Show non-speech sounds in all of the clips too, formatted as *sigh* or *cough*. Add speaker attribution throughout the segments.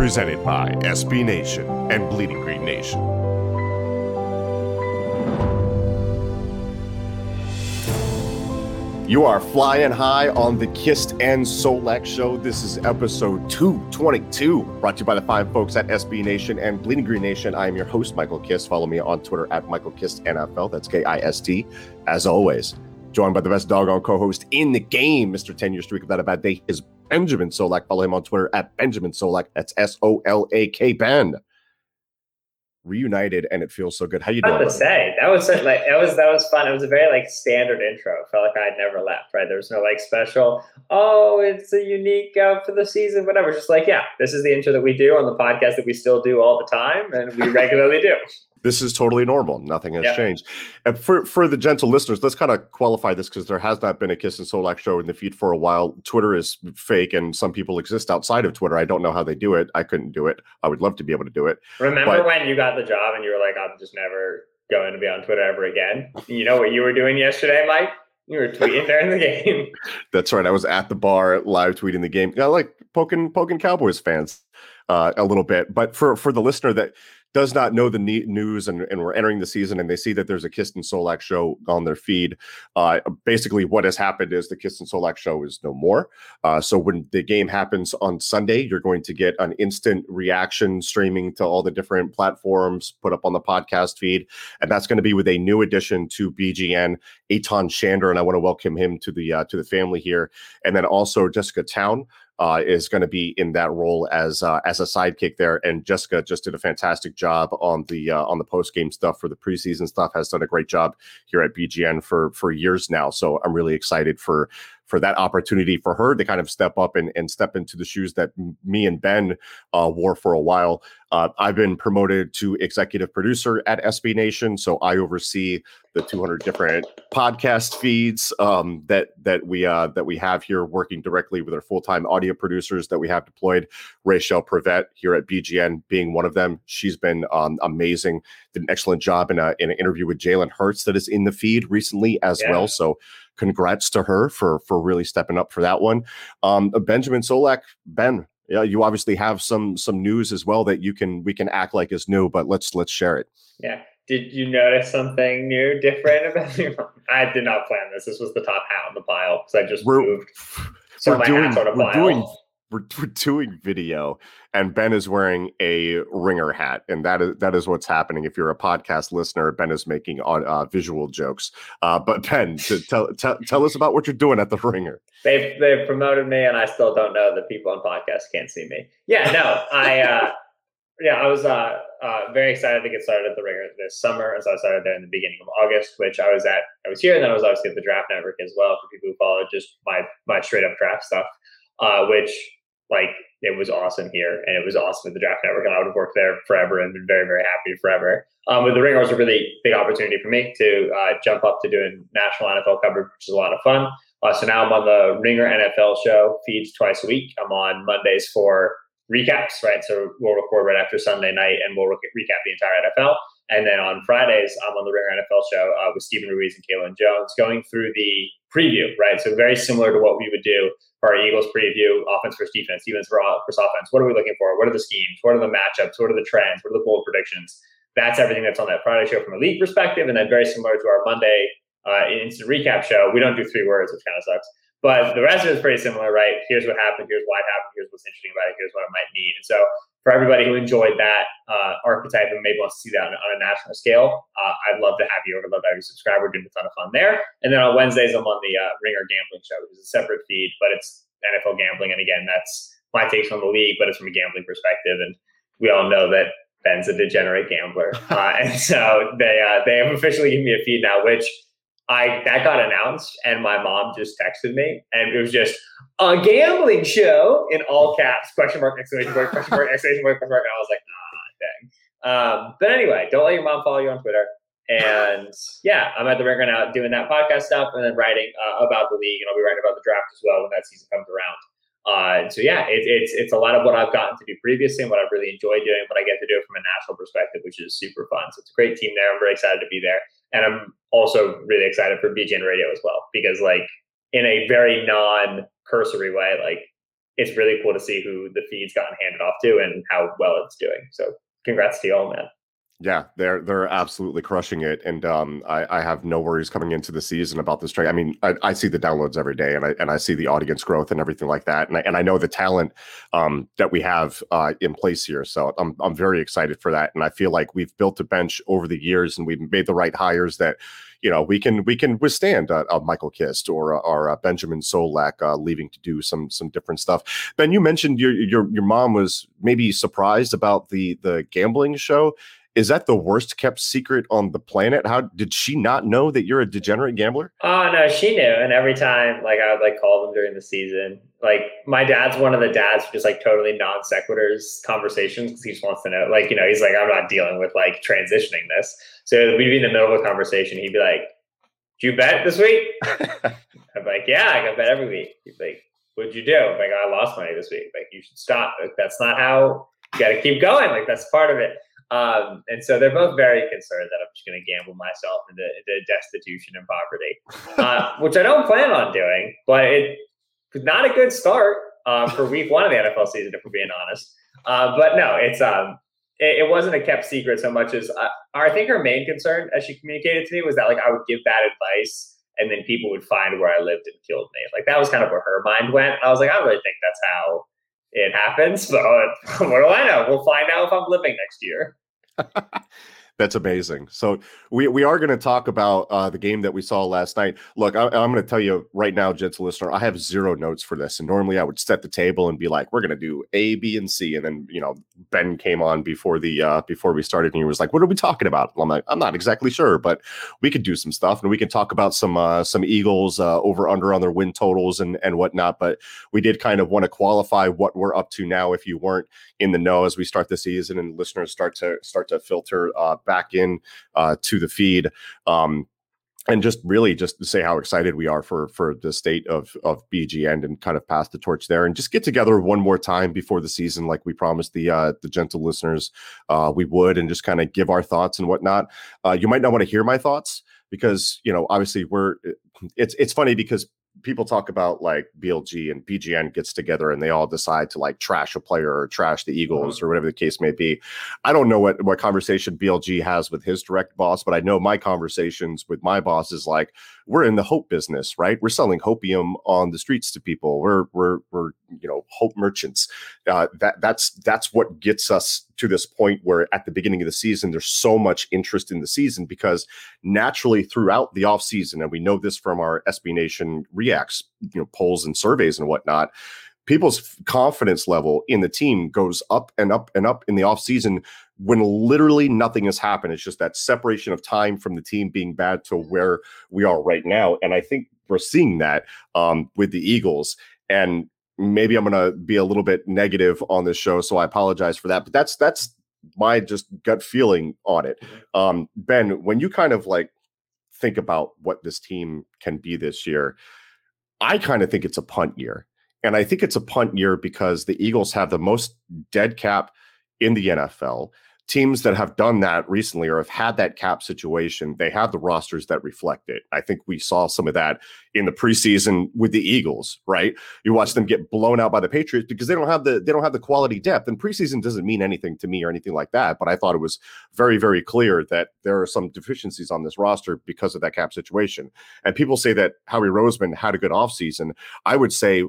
Speaker 1: presented by SB Nation and Bleeding Green Nation. You are flying high on the Kist and Solak Show. This is episode 222, brought to you by the fine folks at SB Nation and Bleeding Green Nation. I am your host, Michael Kist. Follow me on Twitter at Michael Kist NFL. That's K I S T, as always. Joined by the best doggone co host in the game, Mr. 10 year streak without a bad day, is Benjamin Solak. Follow him on Twitter at Benjamin Solak. That's S O L A K Ben. Reunited, and it feels so good. How you
Speaker 2: I
Speaker 1: doing?
Speaker 2: was to say that was like that was that was fun. It was a very like standard intro. It felt like I'd never left. Right, there was no like special. Oh, it's a unique out for the season. Whatever. Just like yeah, this is the intro that we do on the podcast that we still do all the time, and we regularly do.
Speaker 1: This is totally normal. Nothing has
Speaker 2: Yeah.
Speaker 1: changed. And for for the gentle listeners, let's kind of qualify this because there has not been a Kist and Solak show in the feed for a while. Twitter is fake, and some people exist outside of Twitter. I don't know how they do it. I couldn't do it. I would love to be able to do it.
Speaker 2: Remember
Speaker 1: But-
Speaker 2: when you got the job and you were like, I'm just never going to be on Twitter ever again? You know what you were doing yesterday, Mike? You were tweeting during the game. *laughs* *laughs*
Speaker 1: That's right. I was at the bar live tweeting the game. I like poking poking Cowboys fans uh, a little bit. But for for the listener that does not know the news and, and we're entering the season and they see that there's a Kist and Solak show on their feed, uh, basically what has happened is the Kist and Solak show is no more. Uh, so when the game happens on Sunday, you're going to get an instant reaction streaming to all the different platforms, put up on the podcast feed, and that's going to be with a new addition to BGN, Aton Shander, and I want to welcome him to the uh, to the family here, and then also Jessica Town. Uh, is going to be in that role as uh, as a sidekick there, and Jessica just did a fantastic job on the uh, on the post game stuff for the preseason stuff. Has done a great job here at BGN for for years now. So I'm really excited for for that opportunity for her to kind of step up and, and step into the shoes that m- me and Ben uh, wore for a while. Uh, I've been promoted to executive producer at SB Nation, so I oversee the 200 different podcast feeds um, that that we uh, that we have here, working directly with our full time audio producers that we have deployed. Rachel Prevet here at BGN being one of them. She's been um, amazing. Did an excellent job in a in an interview with Jalen Hurts that is in the feed recently as
Speaker 2: Yeah.
Speaker 1: well. So congrats to her for for really stepping up for that one. Um, Benjamin Solak, Ben, yeah, you obviously have some some news as well that you can we can act like is new, but let's let's share it.
Speaker 2: Yeah. Did you notice something new, different about *laughs* me? I did not plan this. This was the top hat on the pile because I just
Speaker 1: We're-
Speaker 2: moved. So
Speaker 1: we're
Speaker 2: my
Speaker 1: doing
Speaker 2: hat's on a
Speaker 1: we're doing we're, we're doing video and Ben is wearing a ringer hat and that is that is what's happening if you're a podcast listener Ben is making on uh, visual jokes uh, but Ben to *laughs* tell, tell tell us about what you're doing at the ringer
Speaker 2: They've they've promoted me, and I still don't know that people on podcasts can't see me. Yeah, no, I uh, yeah, I was uh, uh, very excited to get started at the Ringer this summer, and so I started there in the beginning of August, which I was at. I was here, and then I was obviously at the Draft Network as well for people who follow just my my straight up draft stuff, uh, which like it was awesome here, and it was awesome at the Draft Network, and I would have worked there forever and been very very happy forever. Um, with the Ringer was a really big opportunity for me to uh, jump up to doing national NFL coverage, which is a lot of fun. Uh, so now I'm on the Ringer NFL show, feeds twice a week. I'm on Mondays for recaps, right? So we'll record right after Sunday night and we'll re- recap the entire NFL. And then on Fridays, I'm on the Ringer NFL show uh, with Steven Ruiz and Kaelen Jones, going through the preview, right? So very similar to what we would do for our Eagles preview, offense versus defense, defense versus offense. What are we looking for? What are the schemes? What are the matchups? What are the trends? What are the bold predictions? That's everything that's on that Friday show from a league perspective, and then very similar to our Monday uh, instant recap show. We don't do three words, which kind of sucks. But the rest of it is pretty similar, right? Here's what happened. Here's why it happened. Here's what's interesting about it. Here's what it might mean. And so, for everybody who enjoyed that uh, archetype and maybe wants to see that on, on a national scale, uh, I'd love to have you. I'd love to have you subscribe. We're doing a ton of fun there. And then on Wednesdays, I'm on the uh, Ringer Gambling Show, which is a separate feed, but it's NFL gambling. And again, that's my takes on the league, but it's from a gambling perspective. And we all know that Ben's a degenerate gambler, *laughs* uh, and so they uh, they have officially given me a feed now, which I that got announced, and my mom just texted me, and it was just a gambling show in all caps, question mark, exclamation mark, question mark, exclamation mark, question mark. And I was like, ah, dang. Um, but anyway, don't let your mom follow you on Twitter. And yeah, I'm at the Ringer now doing that podcast stuff and then writing uh, about the league, and I'll be writing about the draft as well when that season comes around. Uh, so yeah, it, it's it's a lot of what I've gotten to do previously and what I've really enjoyed doing, but I get to do it from a national perspective, which is super fun. So it's a great team there. I'm very excited to be there. And I'm also really excited for BGN Radio as well because, like, in a very non cursory way, like, it's really cool to see who the feed's gotten handed off to and how well it's doing. So, congrats to you all, man.
Speaker 1: Yeah, they're they're absolutely crushing it, and um, I, I have no worries coming into the season about this track. I mean, I, I see the downloads every day, and I and I see the audience growth and everything like that, and I, and I know the talent um, that we have uh, in place here. So I'm I'm very excited for that, and I feel like we've built a bench over the years, and we've made the right hires that you know we can we can withstand uh, Michael Kist or or Benjamin Solak uh, leaving to do some some different stuff. Ben, you mentioned your your your mom was maybe surprised about the the gambling show is that the worst kept secret on the planet? How did she not know that you're a degenerate gambler?
Speaker 2: Oh no, she knew. And every time, like I would like call them during the season. Like my dad's one of the dads who just like totally non sequiturs conversations because he just wants to know. Like you know, he's like, I'm not dealing with like transitioning this. So we'd be in the middle of a conversation. He'd be like, "Did you bet this week?" *laughs* I'm like, "Yeah, I got bet every week." He's like, "What'd you do?" I'm like, "I lost money this week." Like, you should stop. Like, that's not how. You got to keep going. Like that's part of it. Um, and so they're both very concerned that I'm just going to gamble myself into, into destitution and poverty, uh, *laughs* which I don't plan on doing. But it not a good start uh, for week one of the NFL season, if we're being honest. Uh, but no, it's um, it, it, wasn't a kept secret so much as uh, I think her main concern, as she communicated to me, was that like I would give bad advice and then people would find where I lived and killed me. Like that was kind of where her mind went. I was like, I don't really think that's how it happens, *laughs* but what do I know? We'll find out if I'm living next year. *laughs*
Speaker 1: That's amazing. So we we are going to talk about uh, the game that we saw last night. Look, I, am going to tell you right now, gentle listener, I have zero notes for this, and normally I would set the table and be like, "We're going to do A, B, and C," and then you know Ben came on before the uh, before we started, and he was like, "What are we talking about?" I'm like, "I'm not exactly sure, but we could do some stuff, and we can talk about some uh, some Eagles uh, over under on their win totals and and whatnot." But we did kind of want to qualify what we're up to now. If you weren't in the know as we start the season, and listeners start to start to filter uh, back in uh, to the feed. Um, and just really just to say how excited we are for for the state of of BGN and kind of pass the torch there and just get together one more time before the season like we promised the uh the gentle listeners uh we would and just kind of give our thoughts and whatnot uh you might not want to hear my thoughts because you know obviously we're it's it's funny because people talk about like BLG and BGN gets together and they all decide to like trash a player or trash the Eagles uh-huh. or whatever the case may be. I don't know what what conversation BLG has with his direct boss, but I know my conversations with my boss is like we're in the hope business, right? We're selling hopium on the streets to people. We're we're we're you know hope merchants. Uh, that that's that's what gets us to this point where at the beginning of the season there's so much interest in the season because naturally throughout the off season, and we know this from our SB Nation reacts, you know polls and surveys and whatnot people's confidence level in the team goes up and up and up in the offseason when literally nothing has happened. It's just that separation of time from the team being bad to where we are right now. And I think we're seeing that um, with the Eagles. And maybe I'm going to be a little bit negative on this show, so I apologize for that. But that's that's my just gut feeling on it. Mm-hmm. Um, ben, when you kind of like think about what this team can be this year, I kind of think it's a punt year. And I think it's a punt year because the Eagles have the most dead cap in the NFL teams that have done that recently or have had that cap situation, they have the rosters that reflect it. I think we saw some of that in the preseason with the Eagles, right? You watch them get blown out by the Patriots because they don't have the they don't have the quality depth. And preseason doesn't mean anything to me or anything like that. But I thought it was very, very clear that there are some deficiencies on this roster because of that cap situation. And people say that Howie Roseman had a good offseason. I would say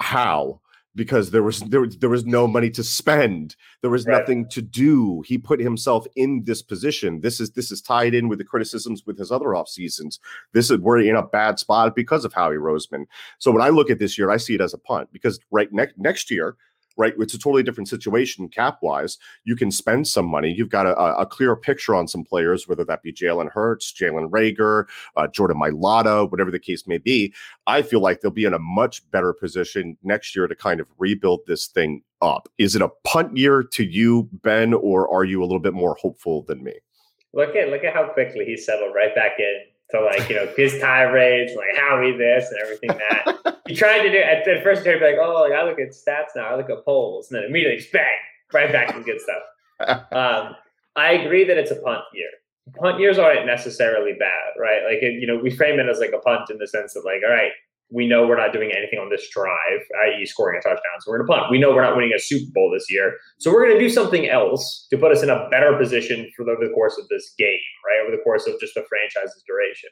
Speaker 1: how because there was there, there was no money to spend. There was right. nothing to do. He put himself in this position. This is this is tied in with the criticisms with his other off seasons this is we're in a bad spot because of howie roseman. So when i look at this year i see it as a punt because right next next year right? It's a totally different situation cap wise. You can spend some money. You've got a, a clear picture on some players, whether that be Jalen Hurts, Jalen Reagor, uh, Jordan Mailata, whatever the case may be. I feel like they'll be in a much better position next year to kind of rebuild this thing up. Is it a punt year to you, Ben, or are you a little bit more hopeful than me?
Speaker 2: Look at look at how quickly he settled right back in to like you know his tirades, like Howie this and everything that. he tried to do at, at first. He tried to be like, oh, like, I look at stats now, I look at polls, and then immediately bang, right back to good stuff. *laughs* Um, I agree that it's a punt year. Punt years aren't necessarily bad, right? Like you know, we frame it as like a punt in the sense of like, all right, we know we're not doing anything on this drive, i.e., scoring a touchdown. So we're going to punt. We know we're not winning a Super Bowl this year. So we're going to do something else to put us in a better position for the, the course of this game, right? Over the course of just the franchise's duration.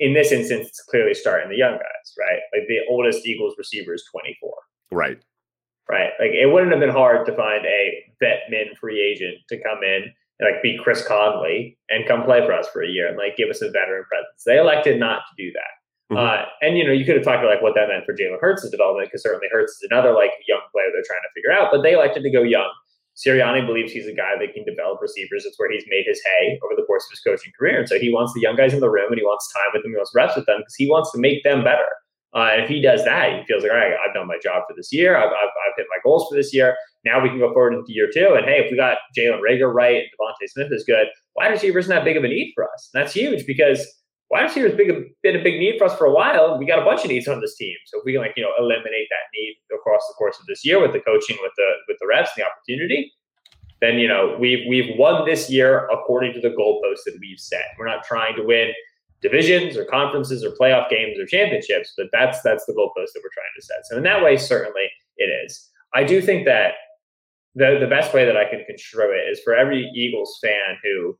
Speaker 2: In this instance, it's clearly starting the young guys, right? Like the oldest Eagles receiver is 24.
Speaker 1: Right.
Speaker 2: Right. Like it wouldn't have been hard to find a vet min free agent to come in and like be Chris Conley and come play for us for a year and like give us a veteran presence. They elected not to do that. Mm-hmm. Uh, and you know, you could have talked about like what that meant for Jalen Hurts' development, because certainly Hurts is another like young player they're trying to figure out. But they elected to go young. Sirianni believes he's a guy that can develop receivers. It's where he's made his hay over the course of his coaching career. And so he wants the young guys in the room and he wants time with them, he wants reps with them because he wants to make them better. Uh, and if he does that, he feels like, all right, I've done my job for this year. I've, I've, I've, hit my goals for this year. Now we can go forward into year two. And hey, if we got Jalen Reagor right and DeVonta Smith is good, wide receiver isn't that big of a need for us. And that's huge because wide receiver has been a big need for us for a while. We got a bunch of needs on this team, so if we can like you know eliminate that need across the course of this year with the coaching, with the with the reps, and the opportunity, then you know we've we've won this year according to the goalposts that we've set. We're not trying to win divisions or conferences or playoff games or championships, but that's that's the goalpost that we're trying to set. So in that way, certainly it is. I do think that the the best way that I can construe it is for every Eagles fan who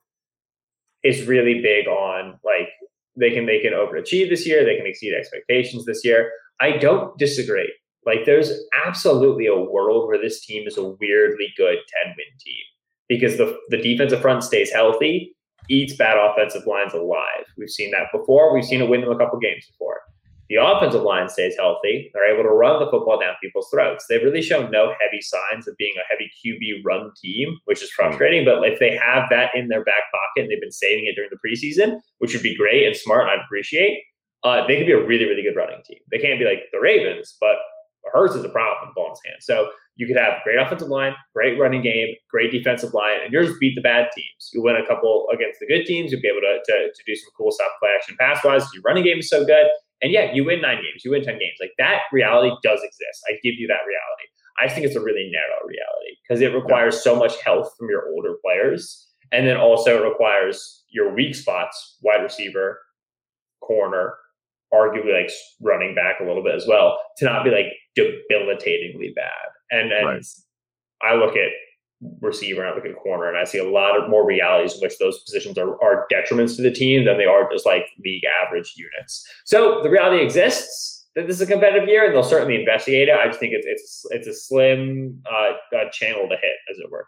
Speaker 2: is really big on like they can they can overachieve this year. They can exceed expectations this year. I don't disagree. Like there's absolutely a world where this team is a weirdly good 10 win team because the the defensive front stays healthy, eats bad offensive lines alive. We've seen that before. We've seen it win them a couple games before the offensive line stays healthy, they're able to run the football down people's throats. They've really shown no heavy signs of being a heavy QB run team, which is frustrating. But if they have that in their back pocket and they've been saving it during the preseason, which would be great and smart, and I'd appreciate, uh, they could be a really, really good running team. They can't be like the Ravens, but Hurts is a problem in his hand. So you could have great offensive line, great running game, great defensive line, and yours beat the bad teams. You win a couple against the good teams. You'll be able to, to, to do some cool stuff play action pass wise. Your running game is so good. And yeah, you win nine games, you win 10 games. Like that reality does exist. I give you that reality. I just think it's a really narrow reality because it requires so much health from your older players. And then also it requires your weak spots, wide receiver, corner, arguably like running back a little bit as well, to not be like debilitatingly bad. And, and right. I look at receiver I look at corner and I see a lot of more realities in which those positions are, are detriments to the team than they are just like league average units. So the reality exists that this is a competitive year and they'll certainly investigate it. I just think it's it's it's a slim uh, uh, channel to hit, as it were.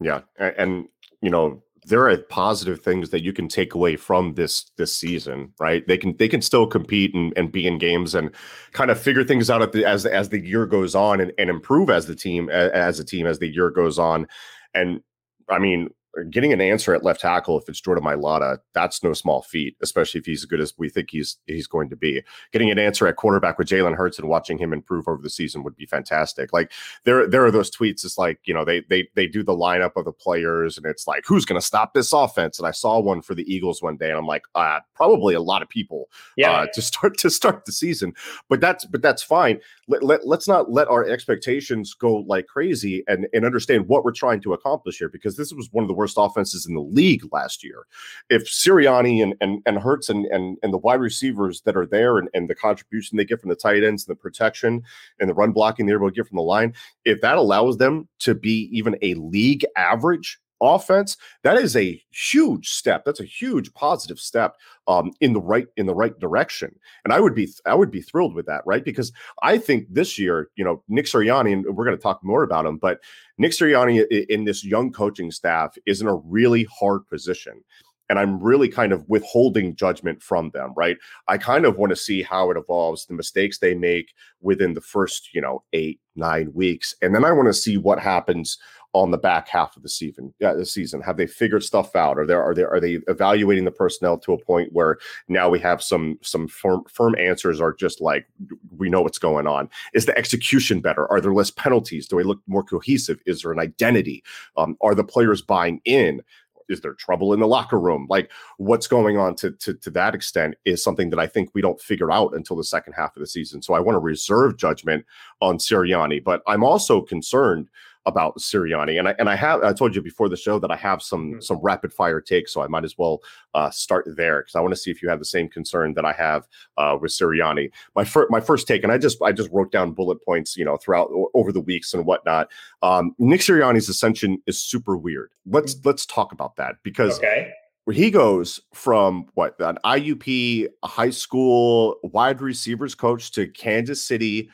Speaker 1: Yeah, and, and you know there are positive things that you can take away from this this season, right? They can they can still compete and, and be in games and kind of figure things out the, as as the year goes on and, and improve as the team as a team as the year goes on. And I mean, getting an answer at left tackle if it's Jordan Mailata, that's no small feat, especially if he's as good as we think he's he's going to be. Getting an answer at quarterback with Jalen Hurts and watching him improve over the season would be fantastic. Like there there are those tweets. It's like you know they they they do the lineup of the players and it's like who's going to stop this offense. And I saw one for the Eagles one day and I'm like uh, probably a lot of people yeah. Uh, to start to start the season. But that's but that's fine. Let, let let's not let our expectations go like crazy and and understand what we're trying to accomplish here because this was one of the worst offenses in the league last year. If Sirianni and and, and Hurts and, and and the wide receivers that are there and, and the contribution they get from the tight ends and the protection and the run blocking they're able to get from the line, if that allows them to be even a league average offense, that is a huge step. That's a huge positive step um, in the right in the right direction. And I would be I would be thrilled with that, right? Because I think this year, you know, Nick Sirianni, and we're going to talk more about him, but Nick Sirianni in this young coaching staff is in a really hard position. And I'm really kind of withholding judgment from them, right? I kind of want to see how it evolves, the mistakes they make within the first, you know, eight, nine weeks. And then I want to see what happens on the back half of the season. The season have they figured stuff out? Are there are they are they evaluating the personnel to a point where now we have some some firm firm answers are just like we know what's going on? Is the execution better? Are there less penalties? Do we look more cohesive? Is there an identity? Um, are the players buying in? is there trouble in the locker room? Like what's going on to, to, to that extent is something that I think we don't figure out until the second half of the season. So I want to reserve judgment on Sirianni, but I'm also concerned about Sirianni. And I and I have I told you before the show that I have some mm-hmm. some rapid fire takes, so I might as well uh, start there because I want to see if you have the same concern that I have uh, with Sirianni. My first my first take, and I just I just wrote down bullet points, you know, throughout over the weeks and whatnot. Um, Nick Sirianni's ascension is super weird. Let's mm-hmm. let's talk about that because.
Speaker 2: Okay
Speaker 1: where he goes from what an IUP high school wide receivers coach to Kansas City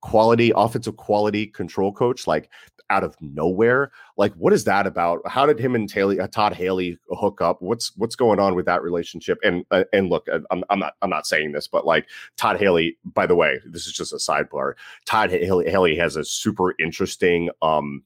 Speaker 1: quality offensive quality control coach. Like out of nowhere. Like, what is that about? How did him and Taylor, uh, Todd Haley hook up? What's what's going on with that relationship? And uh, and look, uh, I'm, I'm not I'm not saying this, but like Todd Haley. By the way, this is just a sidebar. Todd Haley, Haley has a super interesting, um,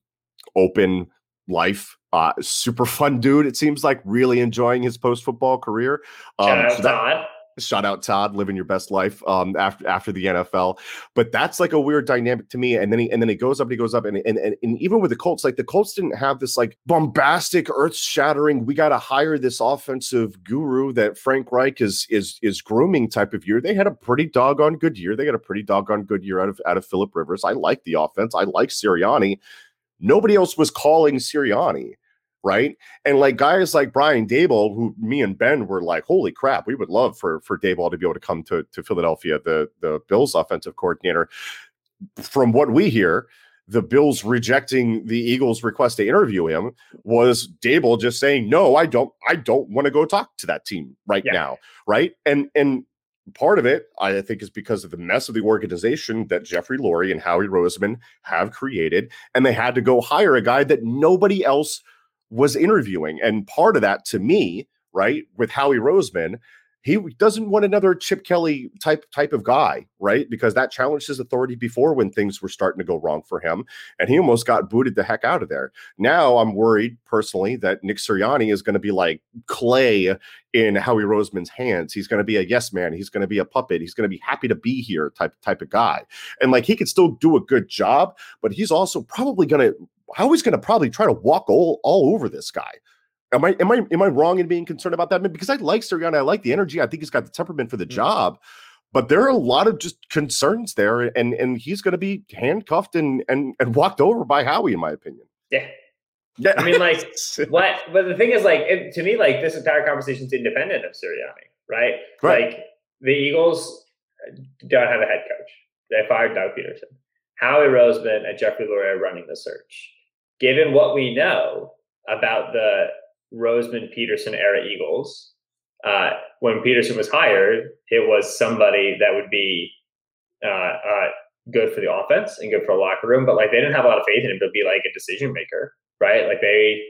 Speaker 1: open life. Uh, super fun dude. It seems like really enjoying his post football career.
Speaker 2: Um, so that,
Speaker 1: shout out Todd living your best life um after after the NFL but that's like a weird dynamic to me and then he and then he goes up and he goes up and and, and, and even with the Colts like the Colts didn't have this like bombastic earth shattering we got to hire this offensive guru that Frank Reich is is is grooming type of year. They had a pretty doggone good year. They got a pretty doggone good year out of out of Philip Rivers. I like the offense. I like Sirianni. Nobody else was calling Sirianni right? And like guys like Brian Daboll, who me and Ben were like, holy crap, we would love for for Daboll to be able to come to to Philadelphia, the the Bills offensive coordinator. From what we hear, the Bills rejecting the Eagles' request to interview him was Daboll just saying, "No, I don't. I don't want to go talk to that team right yeah. now." Right? And and part of it, I think, is because of the mess of the organization that Jeffrey Lurie and Howie Roseman have created, and they had to go hire a guy that nobody else was interviewing. And part of that to me, right, with Howie Roseman, he doesn't want another Chip Kelly type type of guy, right? Because that challenged his authority before when things were starting to go wrong for him, and he almost got booted the heck out of there. Now I'm worried personally that Nick Sirianni is going to be like clay in Howie Roseman's hands. He's going to be a yes man. He's going to be a puppet. He's going to be happy to be here type type of guy, and like he could still do a good job, but he's also probably going to Howie's going to probably try to walk all, all over this guy. Am I am I am I wrong in being concerned about that? Because I like Sirianni, I like the energy. I think he's got the temperament for the mm-hmm. job, but there are a lot of just concerns there, and and he's going to be handcuffed and and and walked over by Howie, in my opinion.
Speaker 2: Yeah. Yeah. I mean, like *laughs* what? But the thing is, like, it, to me, like this entire conversation is independent of Sirianni, right? right? Like the Eagles don't have a head coach. They fired Doug Pederson. Howie Roseman and Jeffrey Lurie are running the search given what we know about the Roseman Pederson era Eagles, uh, when Pederson was hired, it was somebody that would be uh, uh, good for the offense and good for a locker room, but like they didn't have a lot of faith in him to be like a decision maker, right? Like they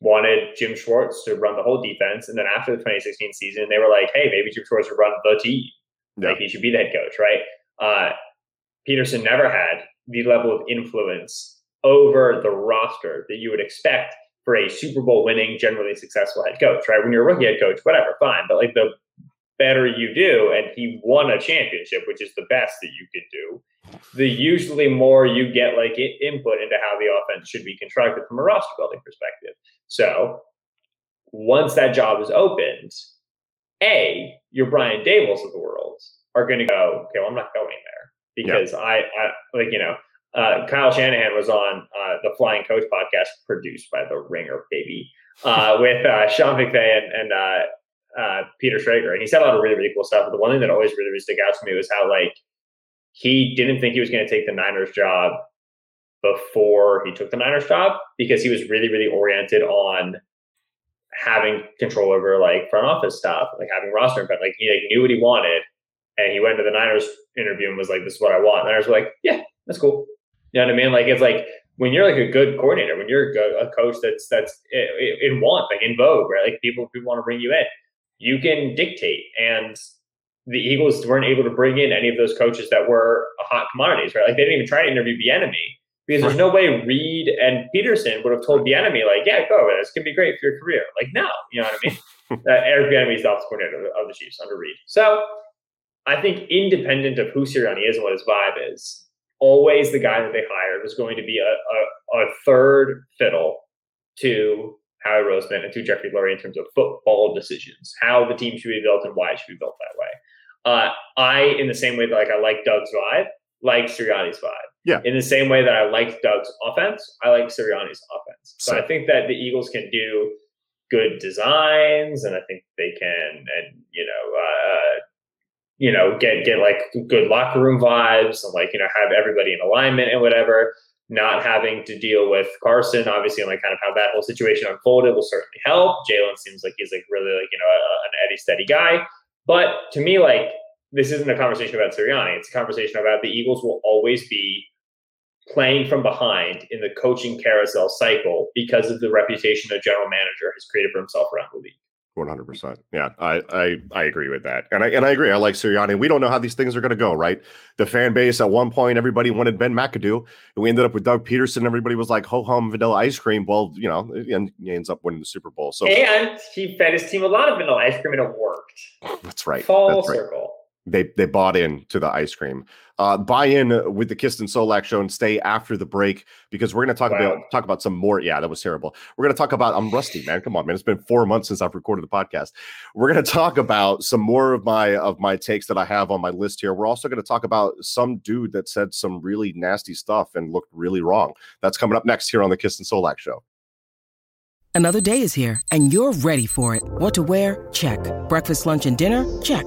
Speaker 2: wanted Jim Schwartz to run the whole defense, and then after the 2016 season, they were like, "Hey, maybe Jim Schwartz should run the team. Yeah. Like he should be the head coach, right?" Uh, Pederson never had the level of influence over the roster that you would expect for a Super Bowl winning, generally successful head coach, right? When you're a rookie head coach, whatever, fine. But like the better you do, and he won a championship, which is the best that you could do, the usually more you get like input into how the offense should be constructed from a roster building perspective. So once that job is opened, A, your Brian Dabolls of the world are going to go, okay, well, I'm not going there because yeah. I, I like, you know, uh, Kyle Shanahan was on uh, the Flying Coach podcast, produced by the Ringer, baby, uh, *laughs* with uh, Sean McVay and, and uh, uh, Peter Schrager, and he said a lot of really really cool stuff. But the one thing that always really really stuck out to me was how like he didn't think he was going to take the Niners job before he took the Niners job because he was really really oriented on having control over like front office stuff, like having roster, but like he like, knew what he wanted, and he went to the Niners interview and was like, "This is what I want." And Niners were like, "Yeah, that's cool." You know what I mean? Like it's like when you're like a good coordinator, when you're a, coach that's that's in want, like in vogue, right? Like people people want to bring you in, you can dictate. And the Eagles weren't able to bring in any of those coaches that were hot commodities, right? Like they didn't even try to interview Bieniemy because there's no way Reid and Pederson would have told Bieniemy like, "Yeah, go. over This can be great for your career." Like, no, you know what I mean? *laughs* uh, Eric Bieniemy is the offensive coordinator of the Chiefs under Reid, So I think independent of who Sirianni is and what his vibe is, always the guy that they hired was going to be a, a, a third fiddle to Howie Roseman and to Jeffrey Lurie in terms of football decisions, how the team should be built and why it should be built that way. Uh, I, in the same way that like I like Doug's vibe, like Sirianni's vibe.
Speaker 1: Yeah.
Speaker 2: In the same way that I like Doug's offense, I like Sirianni's offense. So, so I think that the Eagles can do good designs, and I think they can, and you know, uh, you know, get get like good locker room vibes and like you know have everybody in alignment and whatever. Not having to deal with Carson, obviously, and like kind of how that whole situation unfolded will certainly help. Jalen seems like he's like really like you know a, an Eddie steady guy, but to me, like this isn't a conversation about Sirianni. It's a conversation about the Eagles will always be playing from behind in the coaching carousel cycle because of the reputation a general manager has created for himself around the league.
Speaker 1: One hundred percent. Yeah, I, I I agree with that, and I and I agree. I like Sirianni. We don't know how these things are going to go, right? The fan base at one point, everybody wanted Ben McAdoo, and we ended up with Doug Pederson. Everybody was like ho hum vanilla ice cream. Well, you know, and he ends up winning the Super Bowl. So
Speaker 2: and he fed his team a lot of vanilla ice cream, and it worked.
Speaker 1: That's right.
Speaker 2: Full
Speaker 1: That's
Speaker 2: circle. Right
Speaker 1: they they bought in to the ice cream. Uh, buy in with the Kist and Solak show and stay after the break because we're going to talk wow. about talk about some more. Yeah, that was terrible. We're going to talk about. I'm rusty, man. Come on, man. It's been four months since I've recorded the podcast. We're going to talk about some more of my of my takes that I have on my list here. We're also going to talk about some dude that said some really nasty stuff and looked really wrong. That's coming up next here on the Kist and Solak show.
Speaker 3: Another day is here and you're ready for it. What to wear? Check. Breakfast, lunch, and dinner? Check.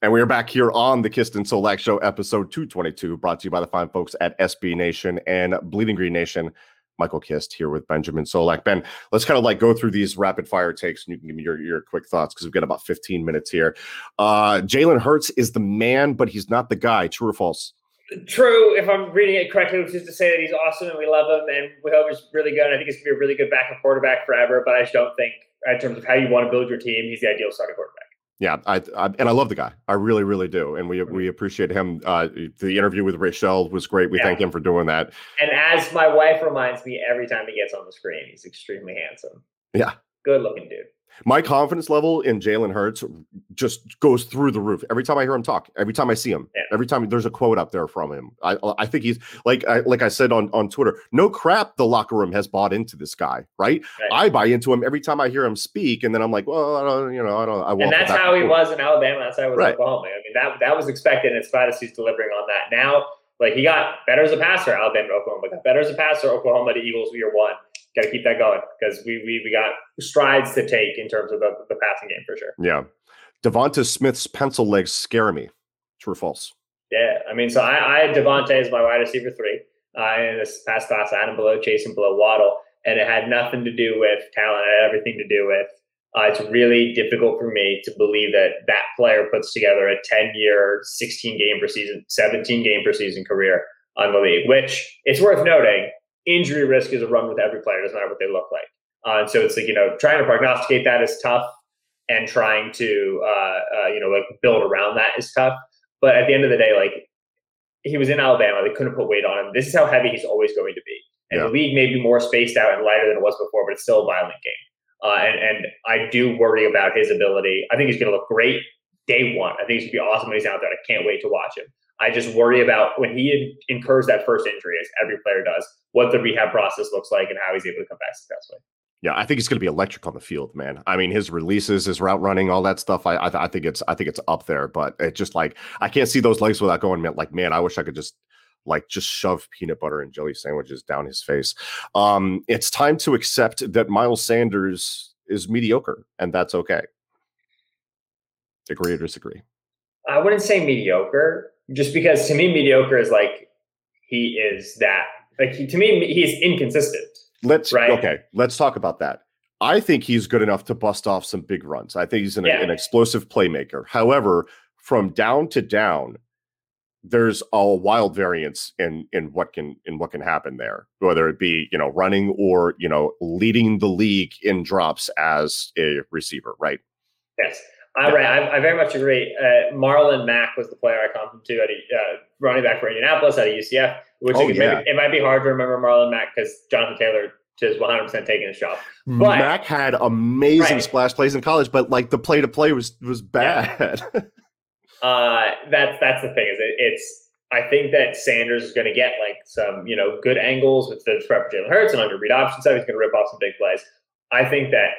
Speaker 1: And we are back here on the Kist and Solak Show, episode 222, brought to you by the fine folks at SB Nation and Bleeding Green Nation. Michael Kist here with Benjamin Solak. Ben, let's kind of like go through these rapid fire takes and you can give me your, your quick thoughts because we've got about 15 minutes here. Uh, Jalen Hurts is the man, but he's not the guy. True or false?
Speaker 2: True. If I'm reading it correctly, which is to say that he's awesome and we love him and we hope he's really good. I think he's going to be a really good backup quarterback forever, but I just don't think, in terms of how you want to build your team, he's the ideal starting quarterback.
Speaker 1: Yeah, I, I, and I love the guy. I really, really do, and we we appreciate him. Uh, the interview with Rachel was great. We yeah. thank him for doing that.
Speaker 2: And as my wife reminds me every time he gets on the screen, he's extremely handsome.
Speaker 1: Yeah,
Speaker 2: good looking dude
Speaker 1: my confidence level in Jalen Hurts just goes through the roof every time I hear him talk. Every time I see him, yeah. every time there's a quote up there from him, I I think he's like I, like I said on on Twitter. No crap, the locker room has bought into this guy, right? right. I buy into him every time I hear him speak, and then I'm like, well, I don't, you know, I don't. I
Speaker 2: and that's how he was in Alabama. That's how he was right. Oklahoma. I mean, that that was expected. And it's glad he's delivering on that now. Like he got better as a passer, Alabama Oklahoma, got better as a passer, Oklahoma to Eagles year one got to keep that going because we, we we got strides to take in terms of the, the passing game for sure.
Speaker 1: Yeah. Devonta Smith's pencil legs scare me. True or false?
Speaker 2: Yeah. I mean, so I, I had Devonta as my wide receiver three. Uh, in this past class, I had him below Chase and below Waddle. and it had nothing to do with talent. It had everything to do with. Uh, it's really difficult for me to believe that that player puts together a 10 year, 16 game per season, 17 game per season career on the league, which it's worth noting injury risk is a run with every player, doesn't matter what they look like. Uh, and so it's like, you know, trying to prognosticate that is tough and trying to, uh, uh, you know, like build around that is tough. But at the end of the day, like he was in Alabama, they couldn't put weight on him. This is how heavy he's always going to be. And yeah. the league may be more spaced out and lighter than it was before, but it's still a violent game. Uh, and, and I do worry about his ability. I think he's going to look great day one. I think he's going to be awesome when he's out there. I can't wait to watch him. I just worry about when he incurs that first injury, as every player does, what the rehab process looks like and how he's able to come back successfully.
Speaker 1: Yeah, I think he's going to be electric on the field, man. I mean, his releases, his route running, all that stuff. I, I, I think it's, I think it's up there. But it just like I can't see those legs without going. Like, man, I wish I could just like just shove peanut butter and jelly sandwiches down his face. Um, it's time to accept that Miles Sanders is mediocre, and that's okay. Agree or disagree?
Speaker 2: I wouldn't say mediocre, just because to me, mediocre is like he is that. Like he, to me, he's inconsistent.
Speaker 1: Let's right? okay. Let's talk about that. I think he's good enough to bust off some big runs. I think he's an, yeah. an explosive playmaker. However, from down to down, there's a wild variance in in what can in what can happen there whether it be you know running or you know leading the league in drops as a receiver right
Speaker 2: yes I, right. I, I very much agree. Uh, Marlon Mack was the player I him to at a, uh, running back for Indianapolis at UCF, which oh, yeah. maybe, it might be hard to remember Marlon Mack because Jonathan Taylor just 100% taking his job.
Speaker 1: But, Mack had amazing right. splash plays in college, but like the play to play was was bad.
Speaker 2: Yeah. *laughs* uh, that's that's the thing is it, it's I think that Sanders is going to get like some you know good angles with the threat for Jalen Hurts and under read option side. He's going to rip off some big plays. I think that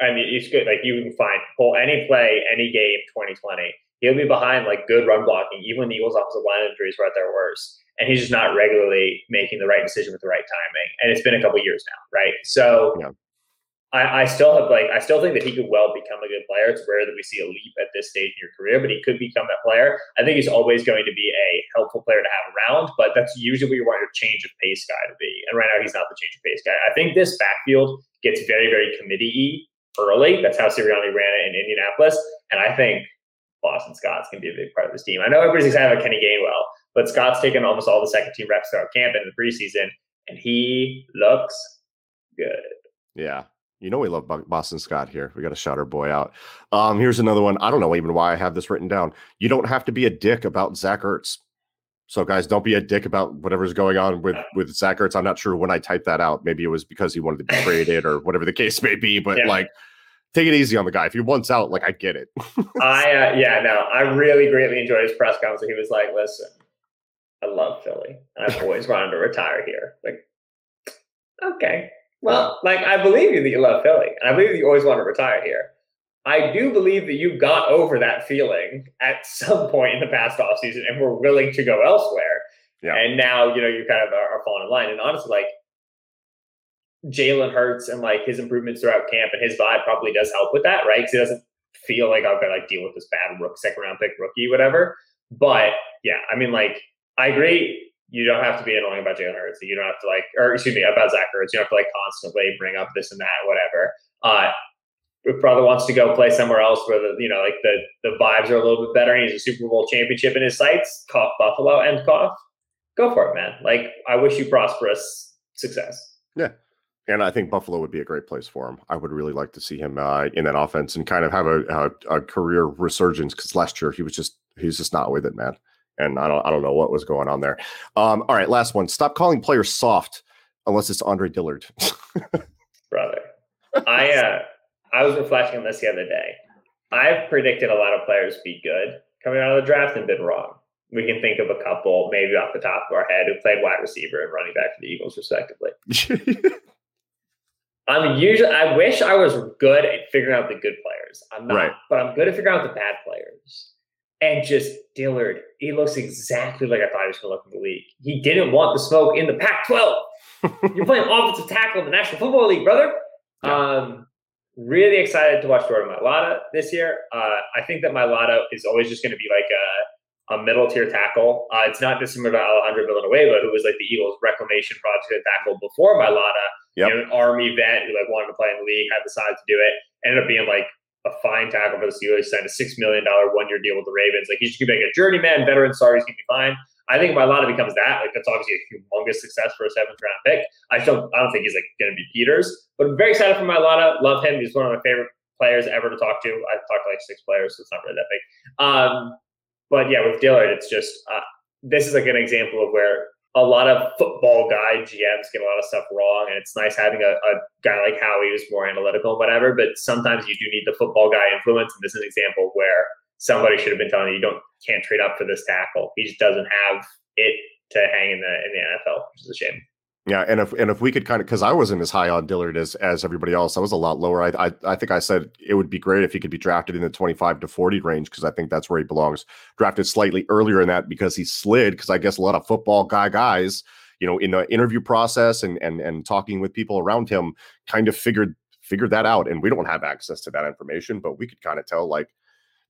Speaker 2: I mean it's good. Like you can find pull any play, any game, 2020. He'll be behind like good run blocking, even when the Eagles' offensive line injuries were at their worst, and he's just not regularly making the right decision with the right timing. And it's been a couple years now, right? So yeah. I, I, still have like I still think that he could well become a good player. It's rare that we see a leap at this stage in your career, but he could become that player. I think he's always going to be a helpful player to have around, but that's usually what you want your change of pace guy to be. And right now he's not the change of pace guy. I think this backfield gets very, very committee early. That's how Sirianni ran it in Indianapolis. And I think Boston Scott's gonna be a big part of this team. I know everybody's excited about Kenny Gainwell, but Scott's taken almost all the second team reps throughout camp and the preseason, and he looks good.
Speaker 1: Yeah, you know we love Boston Scott here. We got to shout our boy out. Um, here's another one. I don't know even why I have this written down. You don't have to be a dick about Zach Ertz. So guys, don't be a dick about whatever's going on with with Zach Ertz. I'm not sure when I typed that out. Maybe it was because he wanted to *laughs* be traded or whatever the case may be. But yeah. like, take it easy on the guy. If he wants out, like I get it. *laughs*
Speaker 2: I uh, yeah no, I really greatly enjoyed his press conference. He was like, "Listen, I love Philly. And I've always wanted to retire here." Like, okay, well, like I believe you that you love Philly, and I believe that you always want to retire here. I do believe that you got over that feeling at some point in the past offseason and were willing to go elsewhere. Yeah. And now, you know, you kind of are, are falling in line. And honestly, like Jalen Hurts and like his improvements throughout camp and his vibe probably does help with that, right? Because he doesn't feel like I've got to like deal with this bad rook, second round pick rookie, whatever. But yeah, I mean, like I agree you don't have to be annoying about Jalen Hurts. You don't have to like, or excuse me, about Zach Ertz. You don't have to like constantly bring up this and that, whatever. Uh, if brother wants to go play somewhere else where the you know like the the vibes are a little bit better and he's a Super Bowl championship in his sights, cough Buffalo and cough, go for it, man. Like I wish you prosperous success.
Speaker 1: Yeah. And I think Buffalo would be a great place for him. I would really like to see him uh, in that offense and kind of have a, a, a career resurgence because last year he was just he's just not with it, man and I don't I don't know what was going on there. Um, all right, last one. Stop calling players soft unless it's Andre Dillard. *laughs*
Speaker 2: Brother, I uh, I was reflecting on this the other day. I've predicted a lot of players be good coming out of the draft and been wrong. We can think of a couple, maybe off the top of our head, who played wide receiver and running back for the Eagles, respectively. *laughs* I'm usually. I wish I was good at figuring out the good players. I'm not, right. but I'm good at figuring out the bad players and just Dillard, he looks exactly like I thought he was going to look in the league. He didn't want the smoke in the Pac-12. *laughs* You're playing offensive tackle in the National Football League, brother. Yeah. Um, really excited to watch Jordan Mailata this year. Uh, I think that Mailata is always just going to be like a, a middle tier tackle. Uh, it's not dissimilar to Alejandro Villanueva, who was like the Eagles' reclamation project tackle before Mailata.
Speaker 1: Yep.
Speaker 2: You know, an army vet who like wanted to play in the league, had the size to do it, ended up being like a fine tackle for the Steelers, signed a six million dollar one year deal with the Ravens. Like he's gonna be like a journeyman veteran Sorry, he's gonna be fine. I think by a lot of becomes that. Like that's obviously a humongous success for a seventh round pick. I still I don't think he's like gonna be Peters, but I'm very excited for Mailata. Love him. He's one of my favorite players ever to talk to. I've talked to like six players, so it's not really that big. Um, but yeah, with Dillard, it's just uh, this is like an example of where a lot of football guy GMs get a lot of stuff wrong, and it's nice having a, a guy like Howie who's more analytical and whatever. But sometimes you do need the football guy influence, and this is an example where somebody should have been telling you, you don't can't trade up for this tackle. He just doesn't have it to hang in the in the NFL, which is a shame.
Speaker 1: Yeah, and if and if we could kind of because I wasn't as high on Dillard as as everybody else, I was a lot lower. I, I I think I said it would be great if he could be drafted in the twenty five to forty range because I think that's where he belongs. Drafted slightly earlier in that because he slid because I guess a lot of football guy guys, you know, in the interview process and and and talking with people around him, kind of figured figured that out. And we don't have access to that information, but we could kind of tell like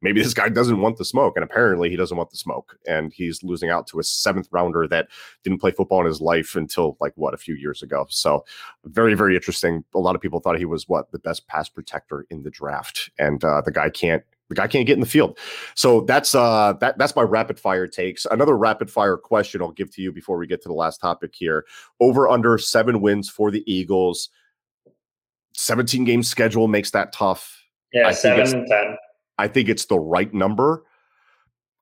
Speaker 1: maybe this guy doesn't want the smoke. And apparently he doesn't want the smoke. And he's losing out to a seventh rounder that didn't play football in his life until like what, a few years ago. So very, very interesting. A lot of people thought he was what, the best pass protector in the draft. And uh, the guy can't. The guy can't get in the field. So that's uh that that's my rapid fire takes. Another rapid fire question I'll give to you before we get to the last topic here. Over under seven wins for the Eagles. 17 game schedule makes that tough.
Speaker 2: Yeah,
Speaker 1: I think
Speaker 2: seven and ten.
Speaker 1: I think it's the right number.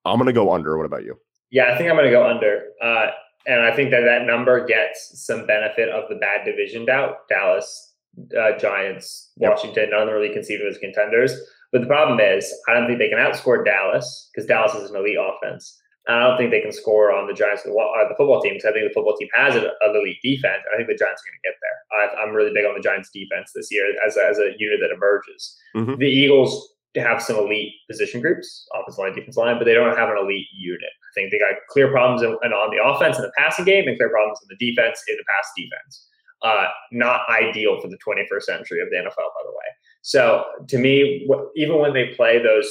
Speaker 1: I'm going to go under. What about you?
Speaker 2: Yeah, I think I'm going to go under. Uh, and I think that that number gets some benefit of the bad division doubt. Dallas, uh, Giants,
Speaker 1: Yep.
Speaker 2: Washington, none of them really conceived as contenders. But the problem is, I don't think they can outscore Dallas because Dallas is an elite offense. And I don't think they can score on the Giants, the, uh, the football team, because I think the football team has an, elite defense. I think the Giants are going to get there. I, I'm really big on the Giants' defense this year as a, as a unit that emerges.
Speaker 1: Mhm.
Speaker 2: The Eagles have some elite position groups, offensive line, defense line, but they don't have an elite unit. I think they got clear problems in, in- on the offense and the passing game, and clear problems in the defense in the pass defense. Uh, not ideal for the 21st century of the NFL, by the way. So to me, even when they play those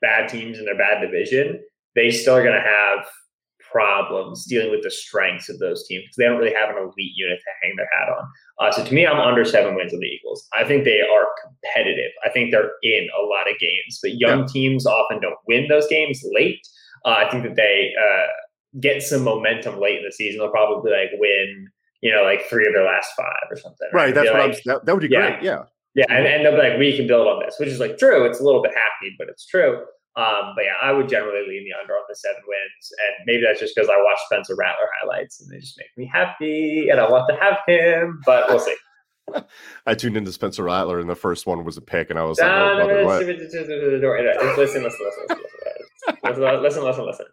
Speaker 2: bad teams in their bad division, they still are going to have problems dealing with the strengths of those teams because they don't really have an elite unit to hang their hat on. Uh, so to me, I'm under seven wins of the Eagles. I think they are competitive. I think they're in a lot of games, but young teams often don't win those games late. Uh, I think that they uh, get some momentum late in the season. They'll probably like win, you know, like three of their last five or something.
Speaker 1: Right. That's
Speaker 2: Be
Speaker 1: what
Speaker 2: like,
Speaker 1: I'm. That, that would be
Speaker 2: Yeah.
Speaker 1: great. Yeah.
Speaker 2: yeah, and, and they'll be like, we can build on this, which is like true. It's a little bit happy, but it's true. Um, but yeah, I would generally lean the under on the seven wins, and maybe that's just because I watch Spencer Rattler highlights, and they just make me happy, and I want to have him. But we'll see. *laughs*
Speaker 1: I tuned into Spencer Rattler, and the first one was a pick, and I was like,
Speaker 2: listen, listen, listen, listen, listen, listen, listen.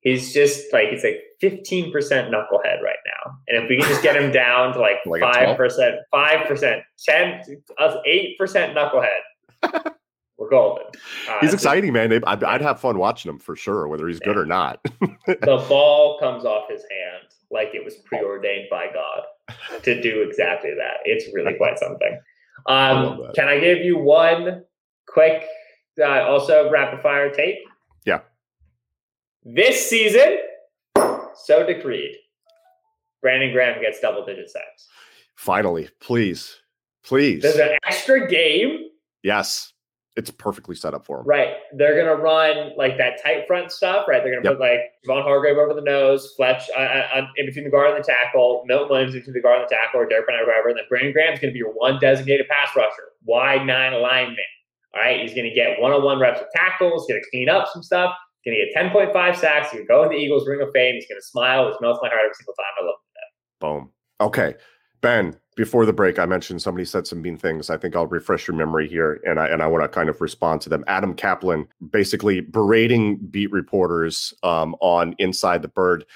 Speaker 2: He's just like it's like fifteen percent knucklehead right now, and if we can just get him down to like *laughs* five percent, five percent, ten, us eight percent knucklehead, *laughs* we're golden. Uh,
Speaker 1: He's exciting, man. I'd, I'd have fun watching him for sure, whether he's good or not. *laughs*
Speaker 2: The ball comes off his hand like it was preordained by God to do exactly that. It's really *laughs* quite something. Um,
Speaker 1: that.
Speaker 2: can I give you one quick, uh, also rapid fire tape?
Speaker 1: Yeah.
Speaker 2: This season, so decreed. Brandon Graham gets double digit sacks.
Speaker 1: Finally, please, please.
Speaker 2: There's an extra game,
Speaker 1: Yes, it's perfectly set up for him.
Speaker 2: right? They're gonna run like that tight front stuff, right? They're gonna
Speaker 1: Yep.
Speaker 2: put like Javon Hargrave over the nose, Fletch uh, uh, in between the guard and the tackle, Milton Williams between the guard and the tackle, or Derek Barnett, or whatever. And then Brandon Graham's gonna be your one designated pass rusher, wide nine alignment. All right, he's gonna get one-on-one reps with tackles, gonna clean up some stuff. Gonna get 10.5 sacks. He's gonna go in the Eagles Ring of Fame. He's gonna smile, which melts my heart every single time. I love him.
Speaker 1: Boom. Okay. Ben, before the break, I mentioned somebody said some mean things. I think I'll refresh your memory here and I and I want to kind of respond to them. Adam Caplan basically berating beat reporters um, on Inside the Bird.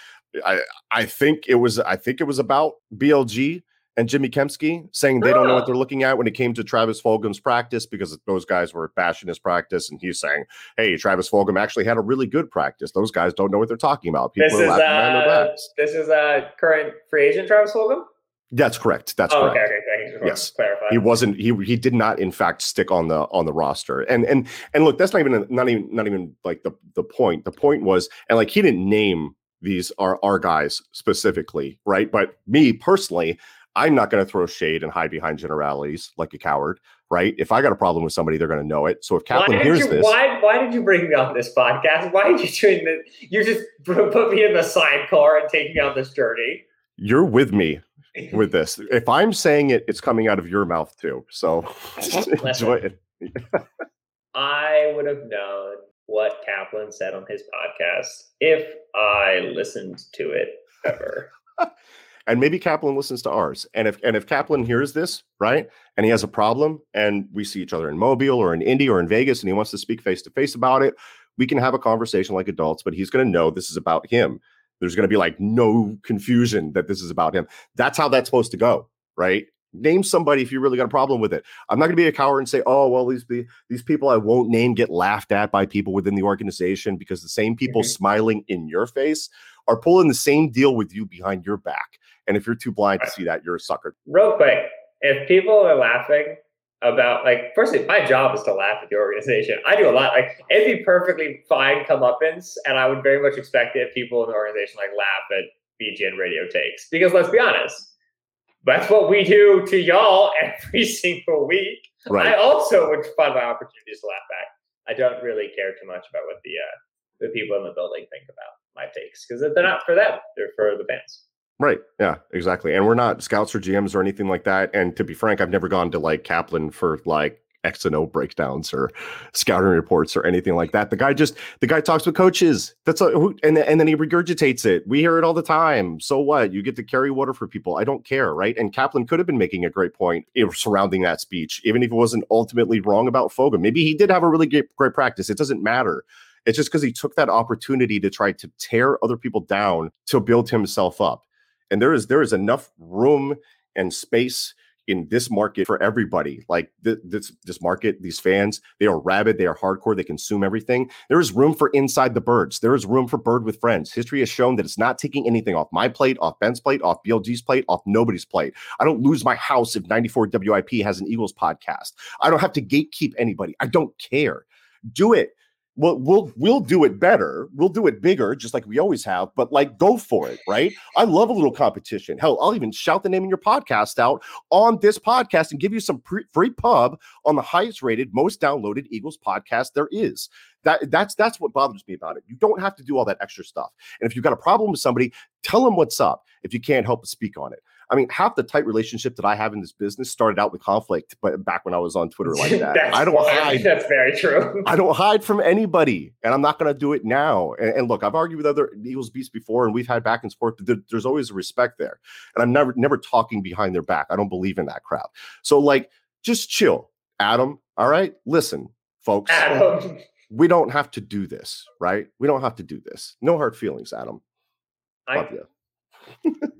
Speaker 1: I I think it was I think it was about BLG and Jimmy Kempski saying they don't know what they're looking at when it came to Travis Fulgham's practice because those guys were bashing his practice and he's saying, "Hey, Travis Fulgham actually had a really good practice. Those guys don't know what they're talking about. People
Speaker 2: This is uh,
Speaker 1: backs."
Speaker 2: this is uh, current free agent Travis Fulgham.
Speaker 1: That's correct. That's
Speaker 2: oh,
Speaker 1: correct.
Speaker 2: okay, okay, okay.
Speaker 1: Yes.
Speaker 2: clarify.
Speaker 1: he wasn't he he did not in fact stick on the on the roster and and and look that's not even not even not even like the the point the point was and like he didn't name these are our guys specifically right but me personally I'm not going to throw shade and hide behind generalities like a coward, right? If I got a problem with somebody, they're going to know it. So if Caplan hears
Speaker 2: you,
Speaker 1: this,
Speaker 2: why why did you bring me on this podcast? Why did you doing this? You just *laughs* put me in the sidecar and take me on this journey.
Speaker 1: You're with me with this. If I'm saying it, it's coming out of your mouth too. So *laughs* enjoy it.
Speaker 2: I would have known what Caplan said on his podcast if I listened to it ever. *laughs*
Speaker 1: and maybe Caplan listens to ours. And if and if Caplan hears this, right, and he has a problem, and we see each other in Mobile or in Indy or in Vegas, and he wants to speak face to face about it, we can have a conversation like adults. But he's going to know this is about him. There's going to be like no confusion that this is about him. That's how that's supposed to go, right? Name somebody if you really got a problem with it. I'm not going to be a coward and say, "Oh, well, these these people I won't name get laughed at by people within the organization because the same people mm-hmm. smiling in your face are pulling the same deal with you behind your back." And if you're too blind to see that, you're a sucker.
Speaker 2: Real quick, if people are laughing about like firstly, my job is to laugh at the organization. I do a lot. Like it'd be perfectly fine comeuppance, and I would very much expect if people in the organization like laugh at BGN radio takes. Because let's be honest, that's what we do to y'all *laughs* every single week. Right. I also would find my opportunities to laugh back. I don't really care too much about what the uh, the people in the building think about my takes because they're not for them; they're for the fans.
Speaker 1: Right. Yeah, exactly. And we're not scouts or GMs or anything like that. And to be frank, I've never gone to like Caplan for like X and O breakdowns or scouting reports or anything like that. The guy just the guy talks with coaches. That's a, and and then he regurgitates it. We hear it all the time. So what? You get to carry water for people. I don't care, right? And Caplan could have been making a great point surrounding that speech, even if it wasn't ultimately wrong about Fulgham. Maybe he did have a really great, great practice. It doesn't matter. It's just because he took that opportunity to try to tear other people down to build himself up and there is there is enough room and space in this market for everybody. Like th- this this market, these fans, they are rabid, they are hardcore, they consume everything. There is room for inside the birds. There is room for bird with friends. History has shown that it's not taking anything off my plate, off Ben's plate, off BLG's plate, off nobody's plate. I don't lose my house if 94 WIP has an Eagles podcast. I don't have to gatekeep anybody. I don't care. Do it we'll we'll we'll do it better. We'll do it bigger, just like we always have. But like, go for it, right? I love a little competition. Hell, I'll even shout the name of your podcast out on this podcast and give you some pre- free pub on the highest rated, most downloaded Eagles podcast there is. That that's that's what bothers me about it. You don't have to do all that extra stuff. And if you've got a problem with somebody, tell them what's up. If you can't help but speak on it. I mean, half the tight relationship that I have in this business started out with conflict, but back when I was on Twitter like *laughs* that. I don't hide.
Speaker 2: That's very true.
Speaker 1: I don't hide from anybody, and I'm not going to do it now. And, and, look, I've argued with other Eagles beats before, and we've had back and forth. There, there's always a respect there, and I'm never never talking behind their back. I don't believe in that crap. So like, just chill, Adam. All right, listen, folks.
Speaker 2: Adam.
Speaker 1: We don't have to do this, right? We don't have to do this. No hard feelings, Adam. I, Love you. *laughs*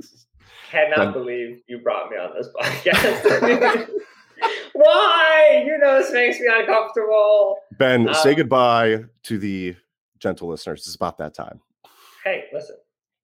Speaker 2: cannot believe you brought me on this podcast. *laughs* Why? You know, this makes me uncomfortable.
Speaker 1: Ben, um, say goodbye to the gentle listeners. It's about that time.
Speaker 2: Hey, listen.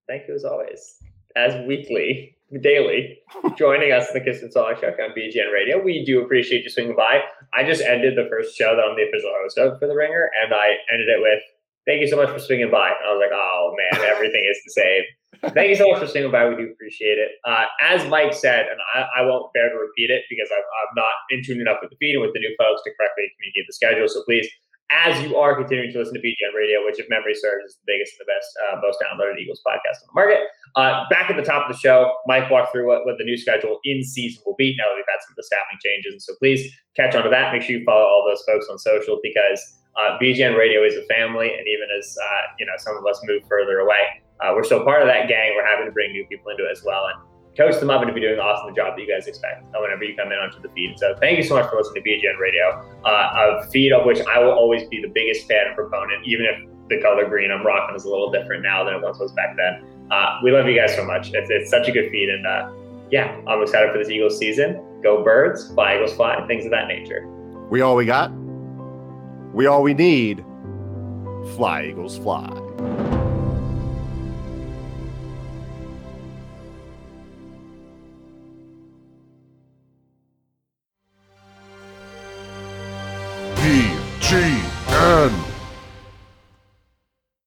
Speaker 2: Thank you as always. As weekly, daily, joining us in the Kist and Solak Show on BGN Radio. We do appreciate you swinging by. I just ended the first show that I'm the official host of for The Ringer, and I ended it with, thank you so much for swinging by. And I was like, oh man, everything is the same. Thank you so much for staying by. We do appreciate it. Uh, as Mike said, and I, I, won't bear to repeat it because I'm, I'm, not in tune enough with the feed and with the new folks to correctly communicate the schedule. So please, as you are continuing to listen to BGN Radio, which if memory serves is the biggest and the best, uh, most downloaded Eagles podcast on the market, uh, back at the top of the show, Mike walked through what, what the new schedule in season will be now that we've had some of the staffing changes. And so please catch on to that. Make sure you follow all those folks on social because uh, BGN Radio is a family, and even as uh, you know, some of us move further away, uh, we're still part of that gang. We're happy to bring new people into it as well and coach them up and to be doing awesome job that you guys expect whenever you come in onto the feed. So thank you so much for listening to BGN Radio, uh, a feed of which I will always be the biggest fan and proponent, even if the color green I'm rocking is a little different now than it once was back then. Uh, we love you guys so much. It's, it's such a good feed. And uh, yeah, I'm excited for this Eagles season. Go birds, fly Eagles fly, things of that nature.
Speaker 1: We all we got. We all we need. Fly Eagles fly.